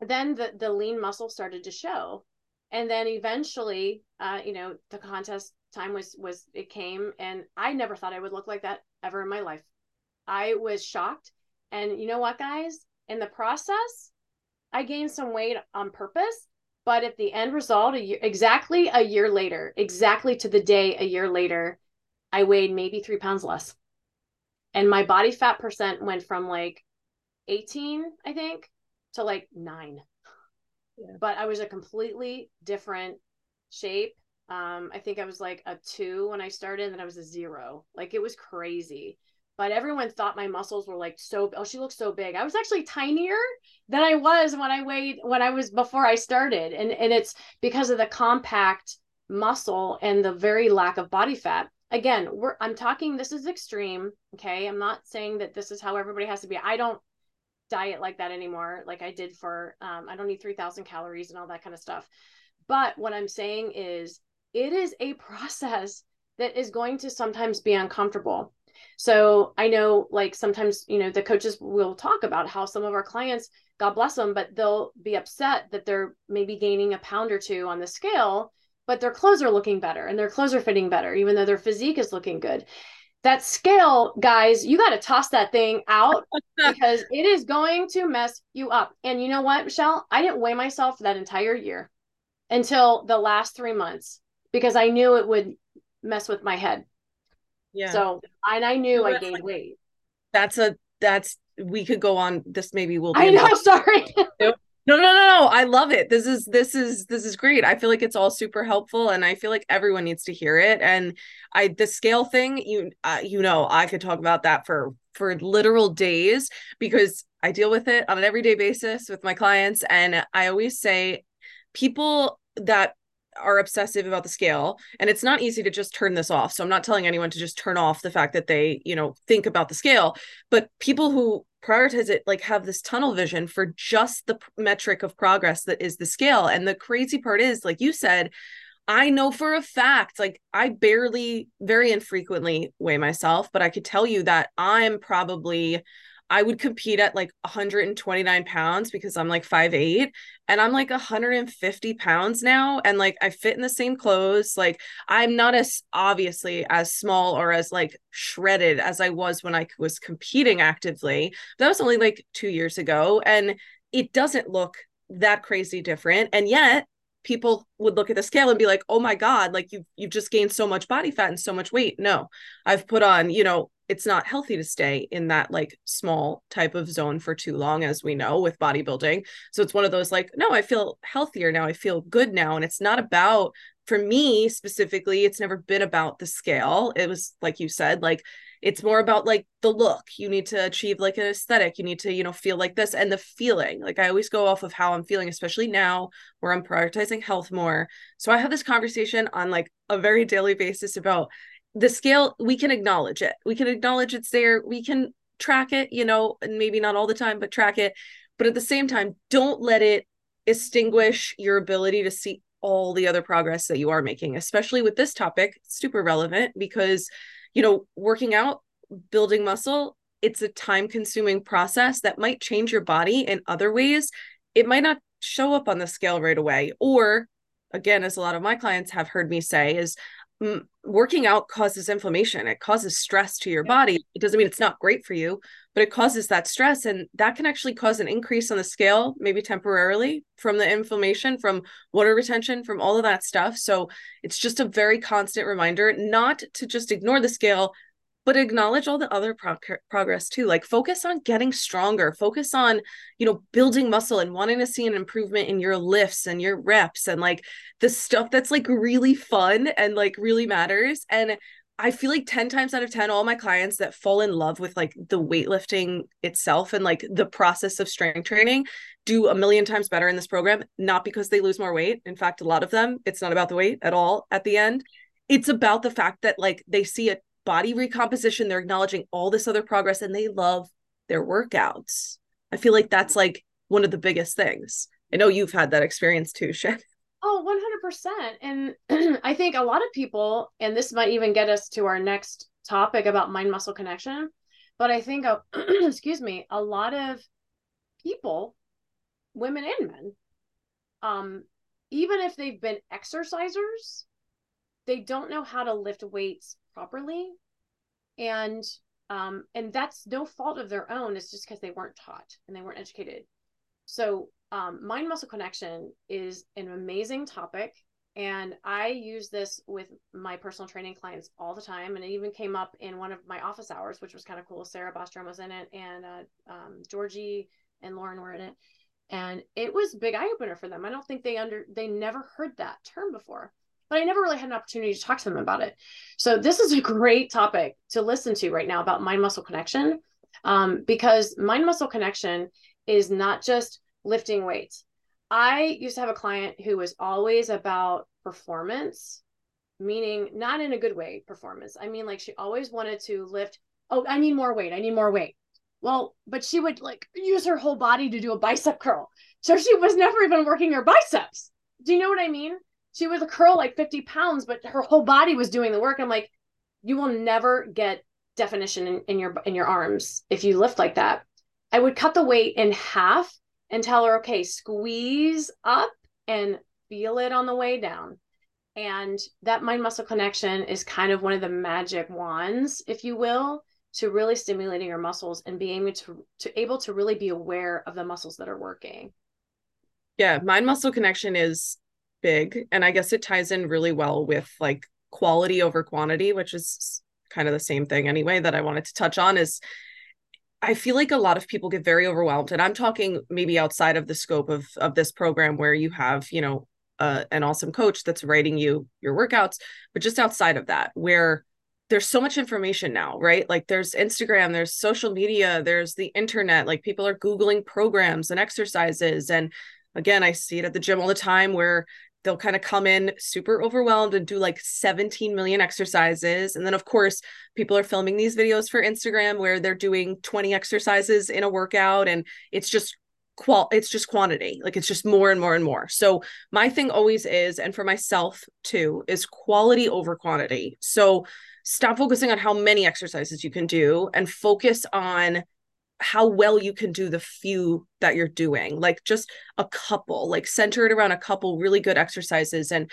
[SPEAKER 2] then the, the lean muscle started to show. And then eventually, uh, you know, the contest time was, was, it came and I never thought I would look like that ever in my life. I was shocked and you know what, guys? in the process, I gained some weight on purpose. But at the end result, a year, exactly a year later, exactly to the day a year later, I weighed maybe three pounds less. And my body fat percent went from like 18, I think, to like nine. Yeah. But I was a completely different shape. Um, I think I was like a two when I started, and I was a zero. Like it was crazy. But everyone thought my muscles were like so. Oh, she looks so big. I was actually tinier than I was when I weighed when I was before I started, and and it's because of the compact muscle and the very lack of body fat. Again, we're I'm talking. This is extreme. Okay, I'm not saying that this is how everybody has to be. I don't diet like that anymore like i did for um, i don't need 3000 calories and all that kind of stuff but what i'm saying is it is a process that is going to sometimes be uncomfortable so i know like sometimes you know the coaches will talk about how some of our clients god bless them but they'll be upset that they're maybe gaining a pound or two on the scale but their clothes are looking better and their clothes are fitting better even though their physique is looking good that scale, guys, you got to toss that thing out (laughs) because it is going to mess you up. And you know what, Michelle? I didn't weigh myself that entire year until the last three months because I knew it would mess with my head. Yeah. So, and I knew I gained weight.
[SPEAKER 1] That's a, that's, we could go on. This maybe will
[SPEAKER 2] be. I know. Sorry. (laughs)
[SPEAKER 1] No, no, no, no. I love it. This is this is this is great. I feel like it's all super helpful and I feel like everyone needs to hear it. And I the scale thing, you uh, you know, I could talk about that for for literal days because I deal with it on an everyday basis with my clients and I always say people that are obsessive about the scale and it's not easy to just turn this off. So i'm not telling anyone to just turn off the fact that they you know think about the scale but people who prioritize it like have this tunnel vision for just the metric of progress that is the scale. And the crazy part is like you said i know for a fact like i barely very infrequently weigh myself but i could tell you that i'm probably I would compete at like 129 pounds because I'm like 5'8 and I'm like 150 pounds now. And like I fit in the same clothes. Like I'm not as obviously as small or as like shredded as I was when I was competing actively. That was only like two years ago. And it doesn't look that crazy different. And yet people would look at the scale and be like, "Oh my god, like you've you've just gained so much body fat and so much weight." No, I've put on, you know, it's not healthy to stay in that like small type of zone for too long as we know with bodybuilding. So it's one of those like no i feel healthier now. I feel good now. And it's not about for me specifically it's never been about the scale. It was like you said like it's more about like the look. You need to achieve like an aesthetic. You need to you know feel like this and the feeling. Like i always go off of how i'm feeling especially now where i'm prioritizing health more. So i have this conversation on like a very (laughs) daily basis about the scale. We can acknowledge it. We can acknowledge it's there. We can track it you know and maybe not all the time but track it. But at the same time don't let it extinguish your ability to see all the other progress that you are making especially with this topic. Super relevant because you know working out building muscle it's a time consuming process that might change your body in other ways. It might not show up on the scale right away or again as a lot of my clients have heard me say is working out causes inflammation. It causes stress to your body. It doesn't mean it's not great for you but it causes that stress and that can actually cause an increase on the scale maybe temporarily from the inflammation from water retention from all of that stuff. So it's just a very constant reminder not to just ignore the scale but acknowledge all the other pro- progress too. Like focus on getting stronger. Focus on you know building muscle and wanting to see an improvement in your lifts and your reps and like the stuff that's like really fun and like really matters. And I feel like 10 times out of 10, all my clients that fall in love with like the weightlifting itself and like the process of strength training do a million times better in this program, not because they lose more weight. In fact, a lot of them, it's not about the weight at all at the end. It's about the fact that like they see a body recomposition they're acknowledging all this other progress and they love their workouts i feel like that's like one of the biggest things i know you've had that experience too (laughs) Shan.
[SPEAKER 2] Oh 100% and (clears throat) i think a lot of people and this might even get us to our next topic about mind muscle connection but i think uh, (clears throat) excuse me a lot of people women and men um even if they've been exercisers they don't know how to lift weights properly. And Um, and that's no fault of their own. It's just because they weren't taught and they weren't educated. So, um, mind muscle connection is an amazing topic. And I use this with my personal training clients all the time. And it even came up in one of my office hours, which was kind of cool. Sarah Bostrom was in it, and uh, um, Georgie and Lauren were in it. And it was big eye opener for them. I don't think they under they never heard that term before but I never really had an opportunity to talk to them about it. So this is a great topic to listen to right now about mind muscle connection, um, because mind muscle connection is not just lifting weights. I used to have a client who was always about performance, meaning not in a good way, performance. I mean, like she always wanted to lift. Oh, I need more weight. I need more weight. Well, but she would like use her whole body to do a bicep curl. So she was never even working her biceps. Do you know what I mean? she would curl like 50 pounds, but her whole body was doing the work. I'm like, you will never get definition in, in your in your arms if you lift like that. I would cut the weight in half and tell her, okay, squeeze up and feel it on the way down. And that mind muscle connection is kind of one of the magic wands, if you will, to really stimulating your muscles and being able to, to able to really be aware of the muscles that are working.
[SPEAKER 1] Yeah, mind muscle connection is big and i guess it ties in really well with like quality over quantity which is kind of the same thing anyway that i wanted to touch on is i feel like a lot of people get very overwhelmed and i'm talking maybe outside of the scope of of this program where you have you know uh, an awesome coach that's writing you your workouts but just outside of that where there's so much information now right? Like there's instagram there's social media there's the internet like people are googling programs and exercises and again i see it at the gym all the time where they'll kind of come in super overwhelmed and do like 17 million exercises and then of course people are filming these videos for instagram where they're doing 20 exercises in a workout and it's just qual it's just quantity like it's just more and more and more. So my thing always is and for myself too is quality over quantity. So stop focusing on how many exercises you can do and focus on how well you can do the few that you're doing like just a couple like center it around a couple really good exercises and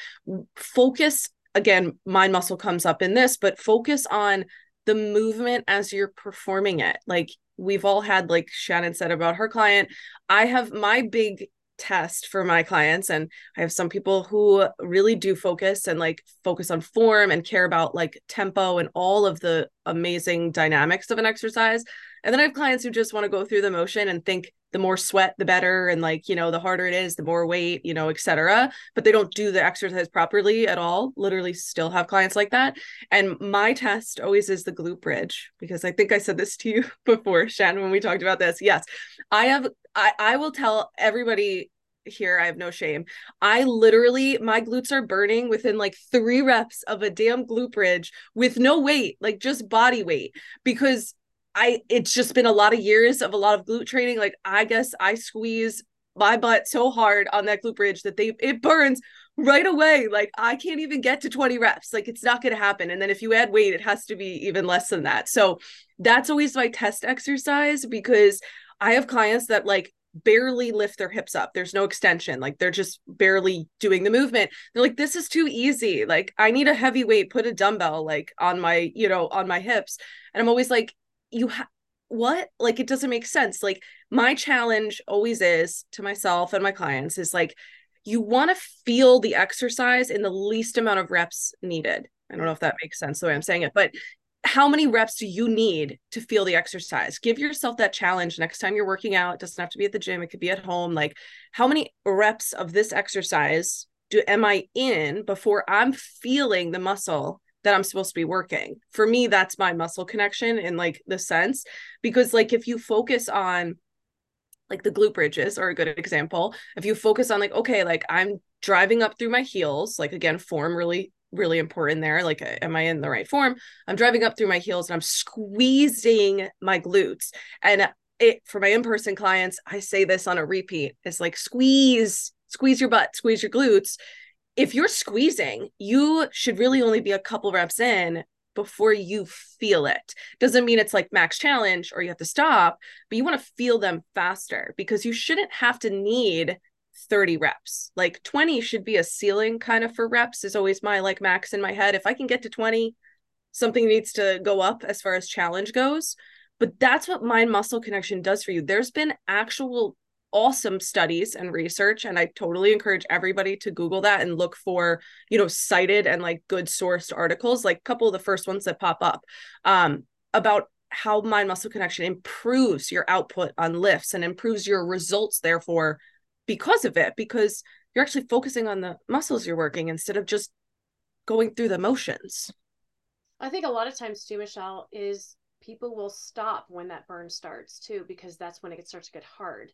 [SPEAKER 1] focus again mind muscle comes up in this but focus on the movement as you're performing it. Like we've all had like shannon said about her client i have my big test for my clients and i have some people who really do focus and like focus on form and care about like tempo and all of the amazing dynamics of an exercise and then I have clients who just want to go through the motion and think the more sweat, the better. And like, you know, the harder it is, the more weight, you know, etc. But they don't do the exercise properly at all. Literally still have clients like that. And my test always is the glute bridge because I think I said this to you (laughs) before, Shannon, when we talked about this. Yes. I have I, I will tell everybody here. I have no shame. I literally, my glutes are burning within like three reps of a damn glute bridge with no weight, like just body weight, because I it's just been a lot of years of a lot of glute training. Like I guess I squeeze my butt so hard on that glute bridge that they it burns right away. Like I can't even get to 20 reps. Like it's not going to happen. And then if you add weight, it has to be even less than that. So that's always my test exercise because I have clients that like barely lift their hips up. There's no extension. Like they're just barely doing the movement. They're like, this is too easy. Like I need a heavy weight, put a dumbbell like on my, you know, on my hips. And I'm always like, you have what? Like it doesn't make sense. Like my challenge always is to myself and my clients is like you want to feel the exercise in the least amount of reps needed. I don't know if that makes sense the way i'm saying it but how many reps do you need to feel the exercise? Give yourself that challenge next time you're working out. It doesn't have to be at the gym. It could be at home. Like how many reps of this exercise do am i in before i'm feeling the muscle that I'm supposed to be working. For me, that's my muscle connection in like the sense because like if you focus on like the glute bridges are a good example. If you focus on like okay, like I'm driving up through my heels, like again, form really really important there. Like am I in the right form? I'm driving up through my heels and I'm squeezing my glutes. And it for my in-person clients, I say this on a repeat. It's like squeeze squeeze your butt, squeeze your glutes if you're squeezing, you should really only be a couple reps in before you feel it. Doesn't mean it's like max challenge or you have to stop, but you want to feel them faster because you shouldn't have to need 30 reps. Like 20 should be a ceiling kind of for reps is always my like max in my head. If I can get to 20, something needs to go up as far as challenge goes. But that's what mind muscle connection does for you. There's been actual awesome studies and research and i totally encourage everybody to google that and look for you know cited and like good sourced articles like a couple of the first ones that pop up um, about how mind muscle connection improves your output on lifts and improves your results therefore because of it because you're actually focusing on the muscles you're working instead of just going through the motions.
[SPEAKER 2] I think a lot of times too michelle is people will stop when that burn starts too because that's when it starts to get hard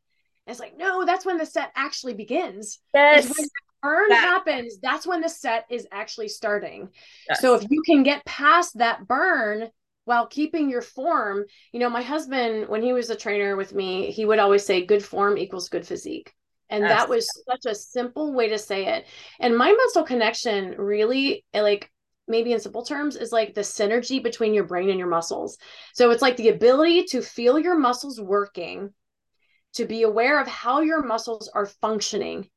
[SPEAKER 2] it's like, no, that's when the set actually begins.
[SPEAKER 3] Yes.
[SPEAKER 2] When burn that. happens, that's when the set is actually starting. Yes. So if you can get past that burn while keeping your form, you know, my husband, when he was a trainer with me, he would always say good form equals good physique. And yes. that was such a simple way to say it. And my muscle connection really like maybe in simple terms is like the synergy between your brain and your muscles. So it's like the ability to feel your muscles working to be aware of how your muscles are functioning.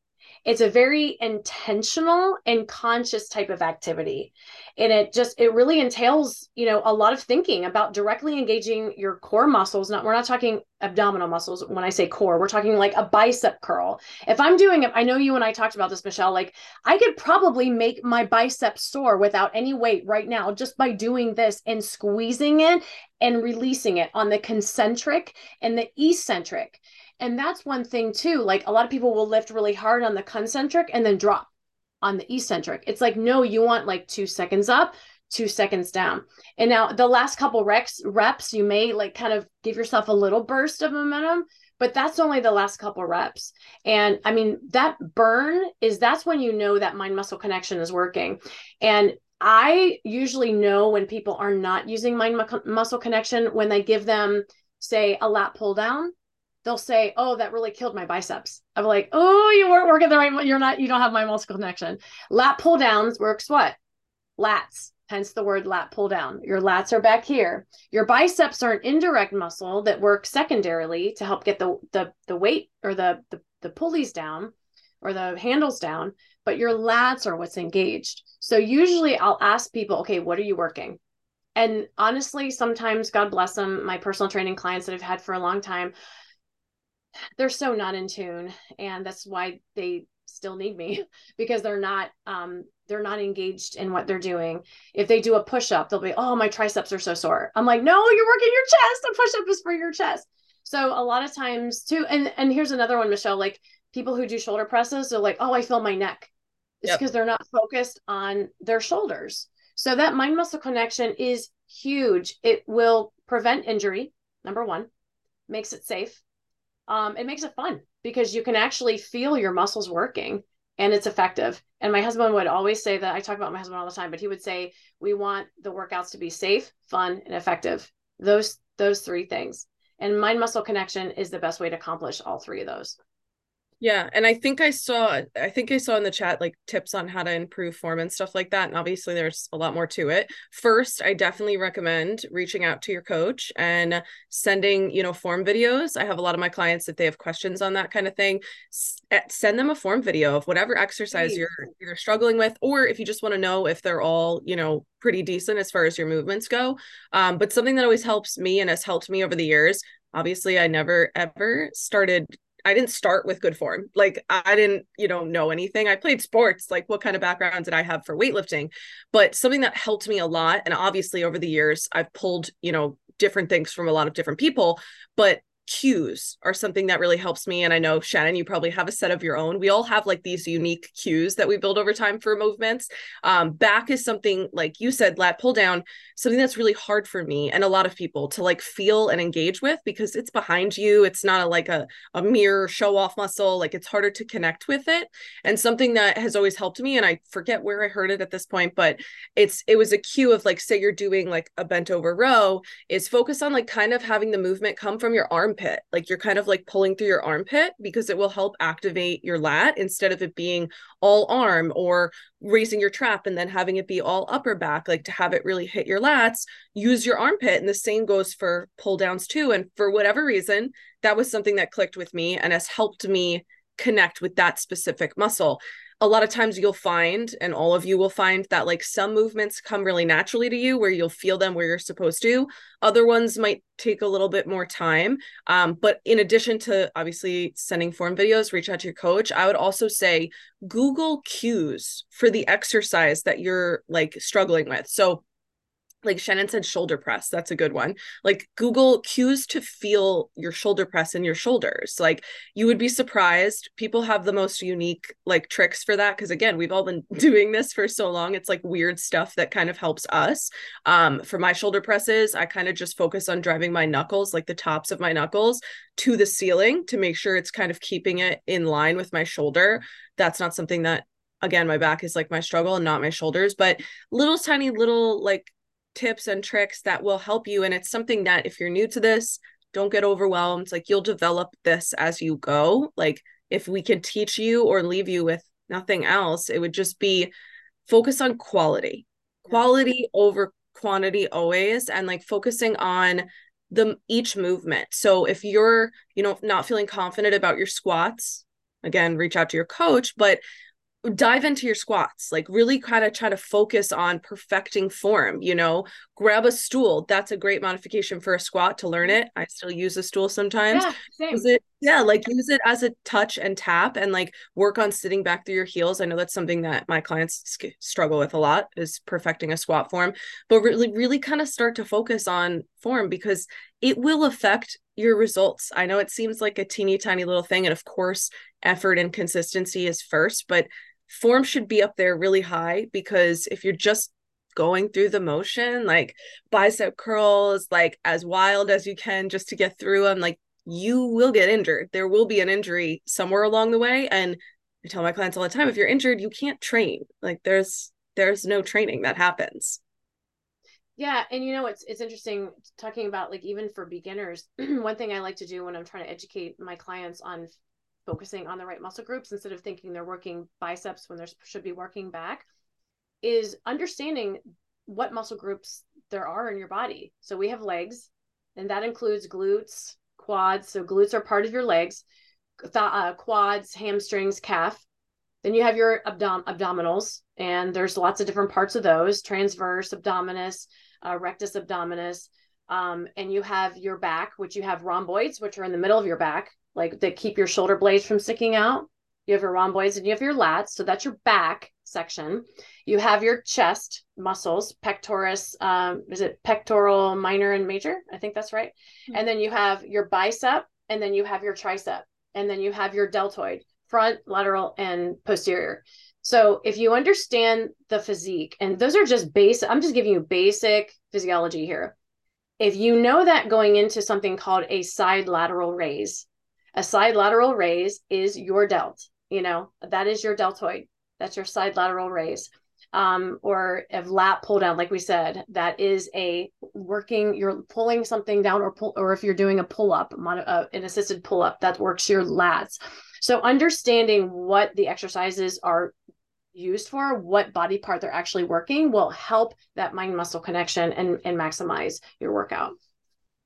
[SPEAKER 2] It's a very intentional and conscious type of activity. And it just, it really entails, you know, a lot of thinking about directly engaging your core muscles. Not, we're not talking abdominal muscles when I say core, we're talking like a bicep curl. If I'm doing it, I know you and I talked about this, Michelle, like I could probably make my bicep sore without any weight right now just by doing this and squeezing it and releasing it on the concentric and the eccentric. And that's one thing too. Like a lot of people will lift really hard on the concentric and then drop on the eccentric. It's like, no, you want like two seconds up, two seconds down. And now the last couple reps, reps, you may like kind of give yourself a little burst of momentum, but that's only the last couple reps. And I mean, that burn is that's when you know that mind muscle connection is working. And I usually know when people are not using mind muscle connection when they give them, say, a lat pull down they'll say, "Oh, that really killed my biceps." I'm like, "Oh, you weren't working the right. You're not. You don't have my muscle connection." Lat pull downs works what? Lats. Hence the word lat pull down. Your lats are back here. Your biceps are an indirect muscle that works secondarily to help get the the the weight or the the, the pulleys down or the handles down. But your lats are what's engaged. So usually I'll ask people, "Okay, what are you working?" And honestly, sometimes God bless them, my personal training clients that I've had for a long time, they're so not in tune and that's why they still need me (laughs) because they're not um they're not engaged in what they're doing. If they do a push-up they'll be oh my triceps are so sore. I'm like no you're working your chest. A push-up is for your chest. So a lot of times too and and here's another one michelle like people who do shoulder presses are like oh i feel my neck. It's because yep. they're not focused on their shoulders. So that mind muscle connection is huge. It will prevent injury number one makes it safe um, it makes it fun because you can actually feel your muscles working and it's effective. And my husband would always say that I talk about my husband all the time, but he would say, we want the workouts to be safe, fun, and effective. Those, those three things. And mind muscle connection is the best way to accomplish all three of those.
[SPEAKER 1] Yeah, and I think I saw I think I saw in the chat like tips on how to improve form and stuff like that. And obviously there's a lot more to it. First, I definitely recommend reaching out to your coach and sending, you know, form videos. I have a lot of my clients if they have questions on that kind of thing, eh, send them a form video of whatever exercise you're you're struggling with or if you just want to know if they're all, you know, pretty decent as far as your movements go. Um, but something that always helps me and has helped me over the years obviously i never ever started I didn't start with good form. Like I didn't, you know, know anything. I played sports. Like what kind of background did I have for weightlifting? But something that helped me a lot and obviously over the years I've pulled, you know, different things from a lot of different people, but cues are something that really helps me. And I know Shannon, you probably have a set of your own. We all have like these unique cues that we build over time for movements. Um, back is something like you said, lat pull down, something that's really hard for me and a lot of people to like feel and engage with because it's behind you. It's not a, like a, a mere show off muscle. Like it's harder to connect with it. And something that has always helped me, and I forget where I heard it at this point, but it's it was a cue of like, say you're doing like a bent over row, is focus on like kind of having the movement come from your arm armpit. Like you're kind of like pulling through your armpit because it will help activate your lat instead of it being all arm or raising your trap and then having it be all upper back. Like to have it really hit your lats, use your armpit. And the same goes for pull downs too. And for whatever reason, that was something that clicked with me and has helped me connect with that specific muscle. A lot of times you'll find and all of you will find that like some movements come really naturally to you where you'll feel them where you're supposed to. Other ones might take a little bit more time. Um, but in addition to obviously sending form videos reach out to your coach i would also say google cues for the exercise that you're like struggling with. So like Shannon said, shoulder press. That's a good one. Like Google cues to feel your shoulder press in your shoulders. Like you would be surprised. People have the most unique like tricks for that. Cause again, we've all been (laughs) doing this for so long. It's like weird stuff that kind of helps us. Um, for my shoulder presses, I kind of just focus on driving my knuckles, like the tops of my knuckles, to the ceiling to make sure it's kind of keeping it in line with my shoulder. That's not something that again my back is like my struggle and not my shoulders but little tiny little like tips and tricks that will help you. And it's something that if you're new to this, don't get overwhelmed. Like you'll develop this as you go. Like if we could teach you or leave you with nothing else, it would just be focus on quality, quality over quantity always, and like focusing on the each movement. So if you're, you know, not feeling confident about your squats, again, reach out to your coach, but dive into your squats like really kind of try to focus on perfecting form you know? Grab a stool that's a great modification for a squat to learn mm-hmm. it. I still use a stool sometimes. Yeah, same. It yeah like use it as a touch and tap and like work on sitting back through your heels. I know that's something that my clients struggle with a lot is perfecting a squat form but really really kind of start to focus on form because it will affect your results. I know it seems like a teeny tiny little thing and of course effort and consistency is first but form should be up there really high because if you're just going through the motion, like bicep curls, like as wild as you can just to get through them, like you will get injured. There will be an injury somewhere along the way. And I tell my clients all the time, if you're injured, you can't train. Like there's there's no training that happens.
[SPEAKER 2] Yeah, and you know it's it's interesting talking about like even for beginners. (clears throat) one thing I like to do when I'm trying to educate my clients on focusing on the right muscle groups instead of thinking they're working biceps when they should be working back is understanding what muscle groups there are in your body. So we have legs, and that includes glutes, quads. So glutes are part of your legs, th- uh, quads, hamstrings, calf. Then you have your abdom- abdominals, and there's lots of different parts of those transverse, abdominis, uh, rectus abdominis. Um, and you have your back, which you have rhomboids, which are in the middle of your back like that keep your shoulder blades from sticking out. You have your rhomboids and you have your lats. So that's your back section. You have your chest muscles, pectoris, um, is it pectoral minor and major? I think that's right. Mm-hmm. And then you have your bicep, and then you have your tricep, and then you have your deltoid, front, lateral, and posterior. So if you understand the physique, and those are just basic, I'm just giving you basic physiology here. If you know that going into something called a side lateral raise, a side lateral raise is your delt, you know, that is your deltoid. That's your side lateral raise. Um, or a lat pull down, like we said, that is a working, you're pulling something down or pull, or if you're doing a pull up, uh, an assisted pull up, that works your lats. So understanding what the exercises are used for, what body part they're actually working will help that mind muscle connection and, and maximize your workout.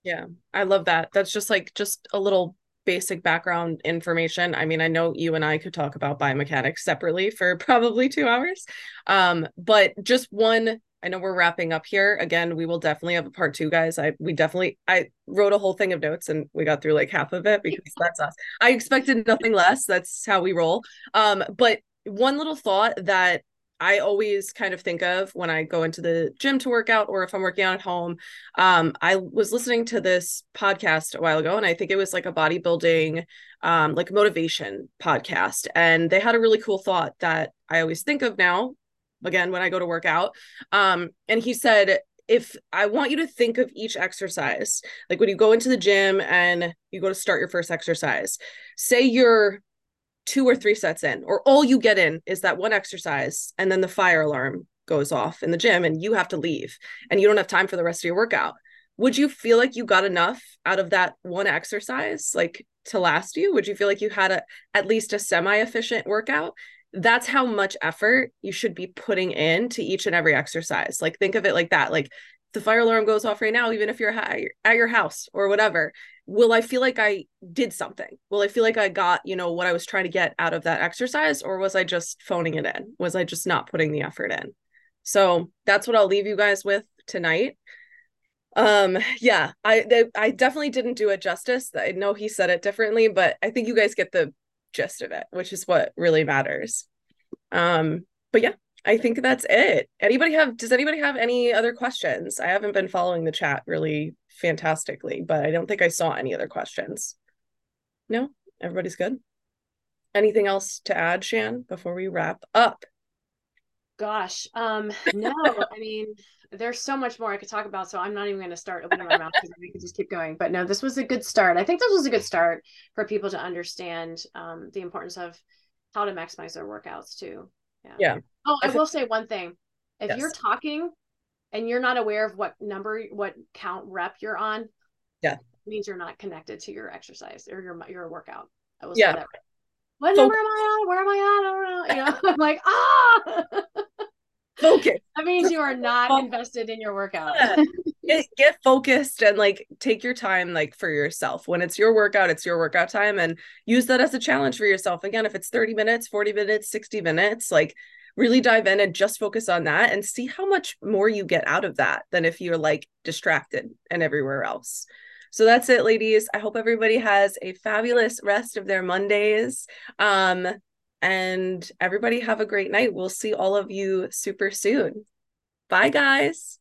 [SPEAKER 1] Yeah, I love that. That's just like just a little basic background information. I mean, I know you and I could talk about biomechanics separately for (laughs) probably two hours. Um, but just one, I know we're wrapping up here. Again, we will definitely have a part two, guys. I we definitely I wrote a whole thing of notes and we got through like half of it because (laughs) that's us. I expected nothing less. That's how we roll. Um, but one little thought that I always kind of think of when I go into the gym to work out or if I'm working out at home. Um, I was listening to this podcast a while ago, and I think it was like a bodybuilding, um, like motivation podcast. And they had a really cool thought that I always think of now, again, when I go to work out. Um, and he said, if I want you to think of each exercise, like when you go into the gym and you go to start your first exercise, say you're two or three sets in, or all you get in is that one exercise, and then the fire alarm goes off in the gym and you have to leave and you don't have time for the rest of your workout. Would you feel like you got enough out of that one exercise like to last you? Would you feel like you had a at least a semi-efficient workout? That's how much effort you should be putting in to each and every exercise. Like think of it like that. Like the fire alarm goes off right now, even if you're at your house or whatever, will I feel like I did something? Will I feel like I got, you know, what I was trying to get out of that exercise? Or was I just phoning it in? Was I just not putting the effort in? So that's what I'll leave you guys with tonight. Um, yeah, I they, I definitely didn't do it justice. I know he said it differently, but I think you guys get the gist of it, which is what really matters. Um, but yeah, I think that's it. Anybody have does anybody have any other questions? I haven't been following the chat really fantastically, but I don't think I saw any other questions. No, everybody's good. Anything else to add, Shan, before we wrap up?
[SPEAKER 2] Gosh, um, no, I mean, there's so much more I could talk about, so I'm not even going to start opening my mouth because we could just keep going. But no, this was a good start. I think this was a good start for people to understand um, the importance of how to maximize their workouts too.
[SPEAKER 1] Yeah. Yeah.
[SPEAKER 2] Oh, I, I will say one thing. If yes. you're talking and you're not aware of what number, what count rep you're on,
[SPEAKER 1] yeah,
[SPEAKER 2] means you're not connected to your exercise or your your workout.
[SPEAKER 1] I will yeah. say that.
[SPEAKER 2] What so, number am I on? Where am I on? I don't know. You know, (laughs) I'm like, ah. (laughs)
[SPEAKER 1] Focus. (laughs)
[SPEAKER 2] that means you are not invested in your workout. Yeah.
[SPEAKER 1] Get, get focused and like take your time like for yourself. When it's your workout, it's your workout time and use that as a challenge for yourself. Again, if it's 30 minutes, 40 minutes, 60 minutes, like really dive in and just focus on that and see how much more you get out of that than if you're like distracted and everywhere else. So that's it, ladies. I hope everybody has a fabulous rest of their Mondays. Um, and everybody have a great night. We'll see all of you super soon. Bye, guys.